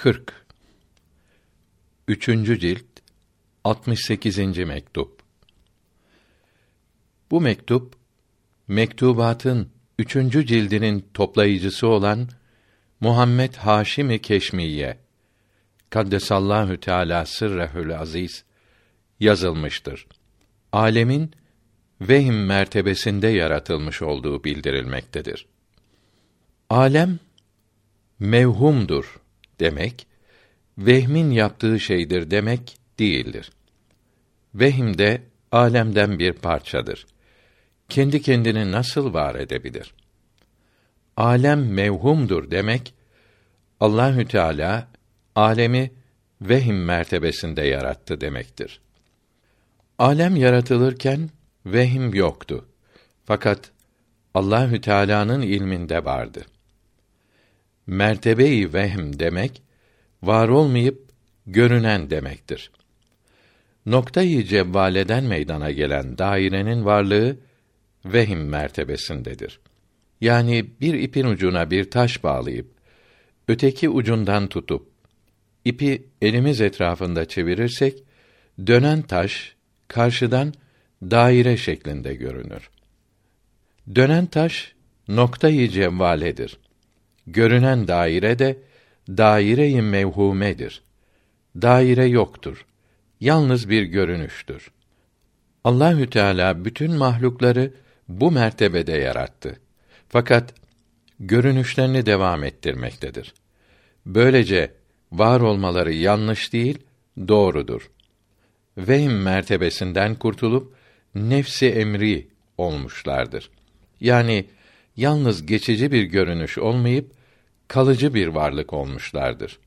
40 Üçüncü cilt 68. mektup Bu mektup mektubatın üçüncü cildinin toplayıcısı olan Muhammed Haşimi Keşmiye Kaddesallahu Teala sırrehül aziz yazılmıştır. Alemin vehim mertebesinde yaratılmış olduğu bildirilmektedir. Alem mevhumdur demek, vehmin yaptığı şeydir demek değildir. Vehim de alemden bir parçadır. Kendi kendini nasıl var edebilir? Alem mevhumdur demek Allahü Teala alemi vehim mertebesinde yarattı demektir. Alem yaratılırken vehim yoktu. Fakat Allahü Teala'nın ilminde vardı. Mertebeyi vehm demek var olmayıp görünen demektir. Noktayı cevvaleden meydana gelen dairenin varlığı vehim mertebesindedir. Yani bir ipin ucuna bir taş bağlayıp öteki ucundan tutup ipi elimiz etrafında çevirirsek dönen taş karşıdan daire şeklinde görünür. Dönen taş noktayı cevvaledir. Görünen daire de daire-i mevhumedir. Daire yoktur. Yalnız bir görünüştür. Allahü Teala bütün mahlukları bu mertebede yarattı. Fakat görünüşlerini devam ettirmektedir. Böylece var olmaları yanlış değil, doğrudur. Vehim mertebesinden kurtulup nefsi emri olmuşlardır. Yani yalnız geçici bir görünüş olmayıp kalıcı bir varlık olmuşlardır.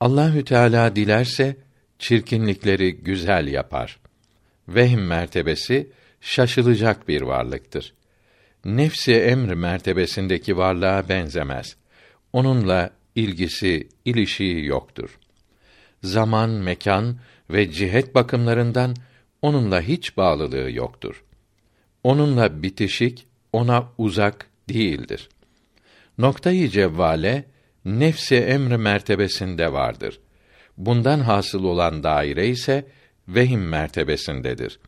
Allahü Teala dilerse çirkinlikleri güzel yapar. Vehim mertebesi şaşılacak bir varlıktır. Nefsi emr mertebesindeki varlığa benzemez. Onunla ilgisi, ilişiği yoktur. Zaman, mekan ve cihet bakımlarından onunla hiç bağlılığı yoktur. Onunla bitişik, ona uzak değildir. Noktayı cevvale nefsi emr mertebesinde vardır. Bundan hasıl olan daire ise vehim mertebesindedir.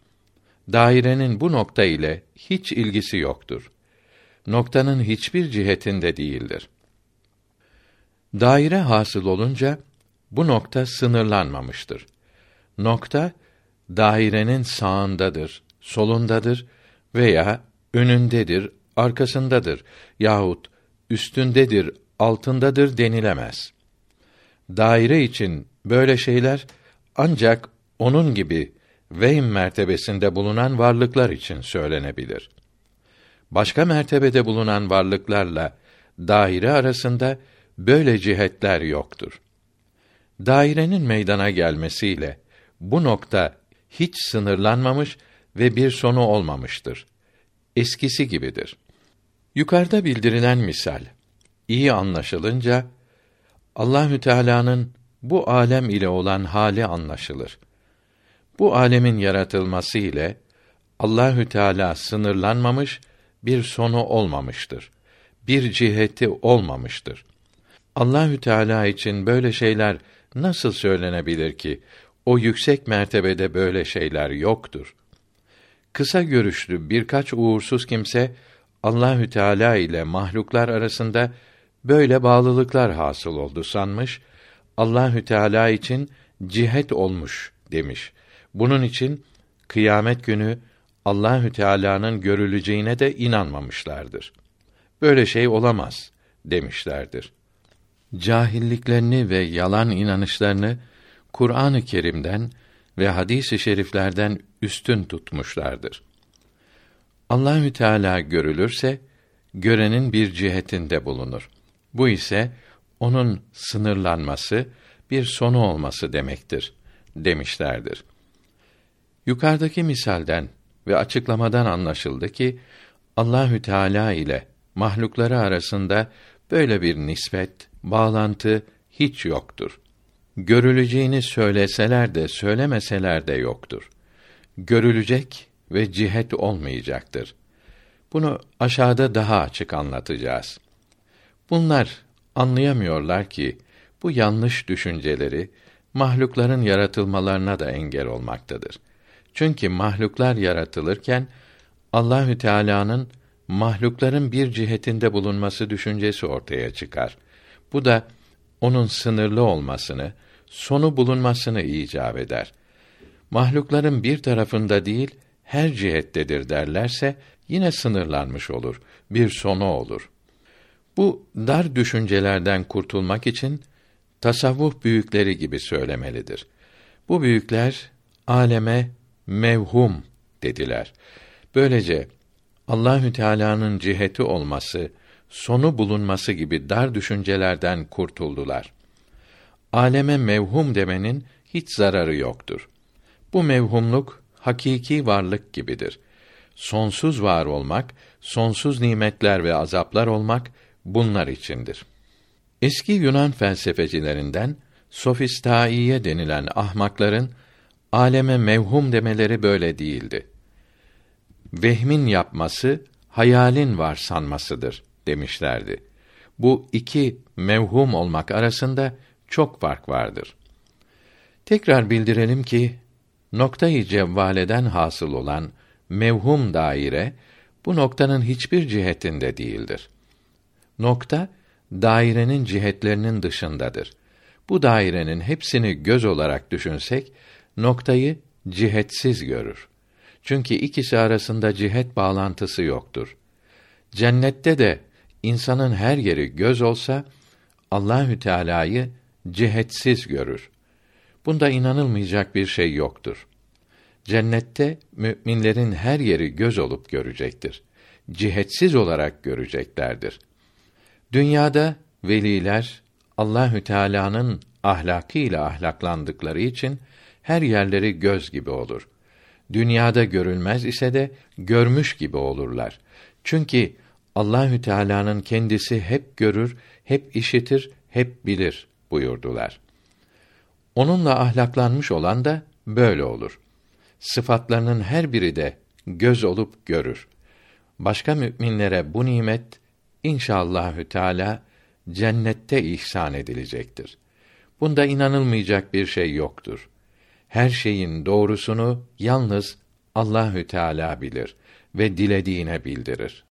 Dairenin bu nokta ile hiç ilgisi yoktur. Noktanın hiçbir cihetinde değildir. Daire hasıl olunca bu nokta sınırlanmamıştır. Nokta dairenin sağındadır, solundadır veya önündedir, arkasındadır yahut üstündedir, altındadır denilemez. Daire için böyle şeyler ancak onun gibi vehm mertebesinde bulunan varlıklar için söylenebilir. Başka mertebede bulunan varlıklarla daire arasında böyle cihetler yoktur. Dairenin meydana gelmesiyle bu nokta hiç sınırlanmamış ve bir sonu olmamıştır. Eskisi gibidir. Yukarıda bildirilen misal iyi anlaşılınca Allahü Teala'nın bu alem ile olan hali anlaşılır. Bu alemin yaratılması ile Allahü Teala sınırlanmamış, bir sonu olmamıştır. Bir ciheti olmamıştır. Allahü Teala için böyle şeyler nasıl söylenebilir ki? O yüksek mertebede böyle şeyler yoktur. Kısa görüşlü birkaç uğursuz kimse Allahü Teala ile mahluklar arasında böyle bağlılıklar hasıl oldu sanmış. Allahü Teala için cihet olmuş demiş. Bunun için kıyamet günü Allahü Teala'nın görüleceğine de inanmamışlardır. Böyle şey olamaz demişlerdir. Cahilliklerini ve yalan inanışlarını Kur'an-ı Kerim'den ve hadis-i şeriflerden üstün tutmuşlardır. Allahü Teala görülürse görenin bir cihetinde bulunur. Bu ise onun sınırlanması, bir sonu olması demektir demişlerdir. Yukarıdaki misalden ve açıklamadan anlaşıldı ki Allahü Teala ile mahlukları arasında böyle bir nispet, bağlantı hiç yoktur. Görüleceğini söyleseler de söylemeseler de yoktur. Görülecek ve cihet olmayacaktır. Bunu aşağıda daha açık anlatacağız. Bunlar anlayamıyorlar ki Bu yanlış düşünceleri mahlukların yaratılmalarına da engel olmaktadır. Çünkü mahluklar yaratılırken Allahü Teala'nın mahlukların bir cihetinde bulunması düşüncesi ortaya çıkar. Bu da onun sınırlı olmasını, sonu bulunmasını icap eder. Mahlukların bir tarafında değil, her cihettedir derlerse yine sınırlanmış olur, bir sonu olur. Bu dar düşüncelerden kurtulmak için tasavvuf büyükleri gibi söylemelidir. Bu büyükler aleme mevhum dediler. Böylece Allahü Teala'nın ciheti olması, sonu bulunması gibi dar düşüncelerden kurtuldular. Aleme mevhum demenin hiç zararı yoktur. Bu mevhumluk hakiki varlık gibidir. Sonsuz var olmak, sonsuz nimetler ve azaplar olmak bunlar içindir. Eski Yunan felsefecilerinden sofistaiye denilen ahmakların aleme mevhum demeleri böyle değildi. Vehmin yapması hayalin var sanmasıdır demişlerdi. Bu iki mevhum olmak arasında çok fark vardır. Tekrar bildirelim ki noktayı cevvaleden hasıl olan mevhum daire bu noktanın hiçbir cihetinde değildir. Nokta dairenin cihetlerinin dışındadır. Bu dairenin hepsini göz olarak düşünsek noktayı cihetsiz görür. Çünkü ikisi arasında cihet bağlantısı yoktur. Cennette de insanın her yeri göz olsa Allahü Teala'yı cihetsiz görür. Bunda inanılmayacak bir şey yoktur. Cennette müminlerin her yeri göz olup görecektir. Cihetsiz olarak göreceklerdir. Dünyada veliler Allahü Teala'nın ahlakıyla ahlaklandıkları için her yerleri göz gibi olur. Dünyada görülmez ise de görmüş gibi olurlar. Çünkü Allahü Teala'nın kendisi hep görür, hep işitir, hep bilir buyurdular. Onunla ahlaklanmış olan da böyle olur. Sıfatlarının her biri de göz olup görür. Başka müminlere bu nimet inşallahü teala cennette ihsan edilecektir. Bunda inanılmayacak bir şey yoktur. Her şeyin doğrusunu yalnız Allahü Teala bilir ve dilediğine bildirir.